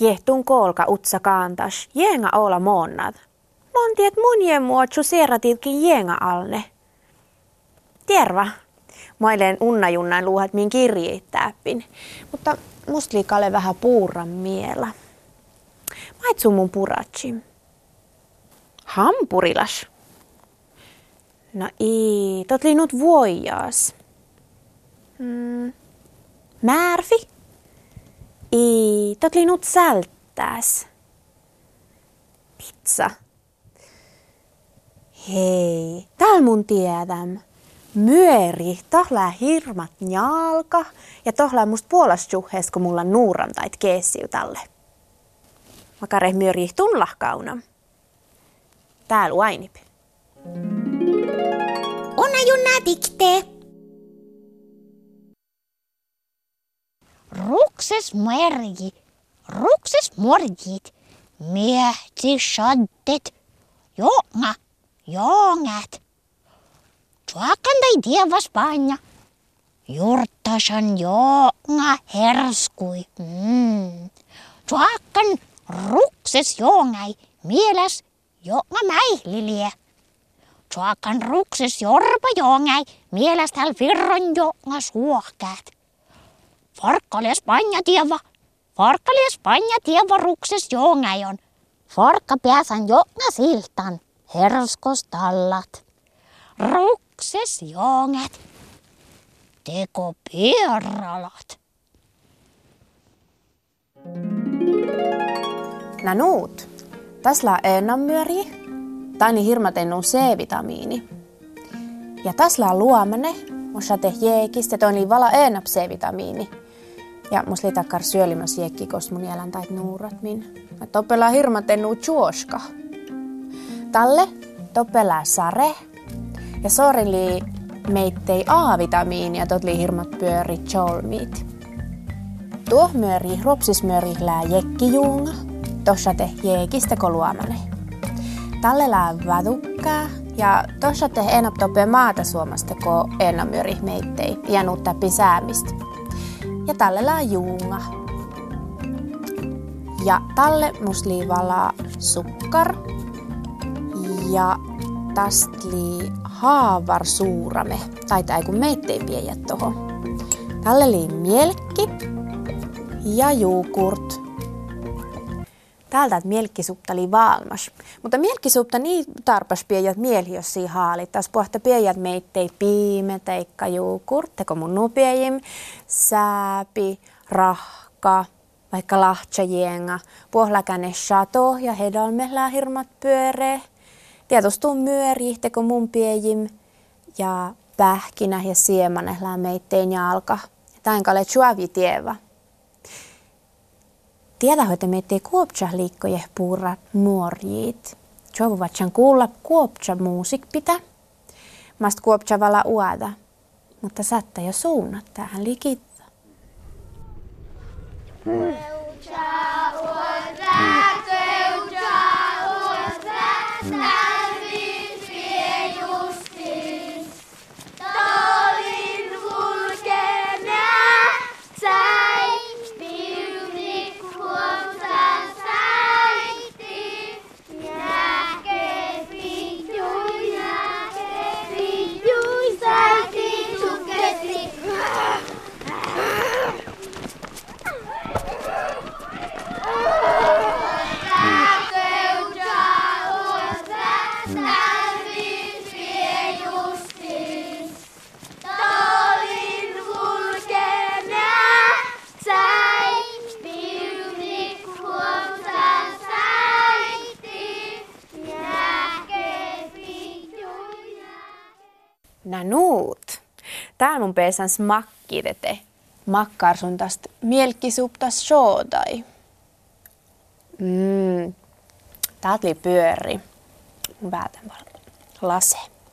Jehtun koolka utsa kantas, jenga olla monnat. Montiet munien muotsu sierratitkin jenga alne. Tierva. Maileen unnajunnan luuhat min kirjeittäppin. Mutta musta liikalle vähän puuran miela. Maitsu mun puratsi. Hampurilas. No ei, tot linnut vuojas. Mm. Märfi? Ei, tot linnut sälttäs. Pizza. Hei, täällä mun tiedäm. Myöri, tohlää hirmat jalka ja tohlää musta puolas juhes, kun mulla nuuram tait keessiu tälle. Makare myöri tunlahkauna. Täällä uainip. Onna junna dikte. Rukses mergi, rukses morgit, miehti shaddet, jonga, jongat. Tuakan tai tieva Spanja. Jurtasan jonga herskui. Mm. Tuakan rukses jongai, mielas jonga mäihlilie. Tuakan rukses jorpa jongai, mielas täl virron jonga suohkäät. Farkkali Spanja tieva, farkkali Spanja tieva rukses jongai on. Farkka pääsän jonga siltan, herskos tallat. Rukses jongat, teko pieralat. Nä nuut. Tässä on myöri. Tani hirmatennu C-vitamiini. Ja tässä on luomane, musta te jeekistä, on vala enap C-vitamiini. Ja mus li takkar syölimäs jekki, koska mun jälän tait nuurat min. Mä topelaa hirmatennu chuoska. Talle topelaa sare. Ja sorili meittei A-vitamiinia, totli hirmat pyöri cholmiit. Tuo myöri, ropsismöri lää jekkijuunga. Tossa te jeekistä koluamane. Talle lää vadukkaa ja tossa te enap tope maata suomasta ko enamyöri meittei ja nuutta pisäämistä. Ja talle lää juunga. Ja talle musliivala sukkar ja tastli haavar suurame, tai tai kun meittei piejä toho. Tälle li mielkki ja juukurt. Täältä että mielkkisupta oli valmas. Mutta mielkkisupta niin tarpas piejät mieli, jos siinä. Tässä pohta piejät meittei piime, teikka juukurt, teko mun nupiejim, sääpi, rahka, vaikka lahtsajenga, puhlakäne shato ja hedalme hirmat pyöree. Tietostuu myöri, teko mun piejim ja pähkinä ja siemane lää meittein jalka. Tain kalle chuavi tieva. Tiedä, että meitä kuopcha liikkoje puura nuorjit. Chuavuvatsan kuulla kuopcha muusik pitä. Mast kuopcha vala uada. Mutta saattaa jo suunnat tähän likittä. Hmm. Nä nuut. Tää mun pesän smakkidete. Makkarsun tästä mielkkisuptas shoodai. Mmm. Tää oli pyöri. Päätän lase.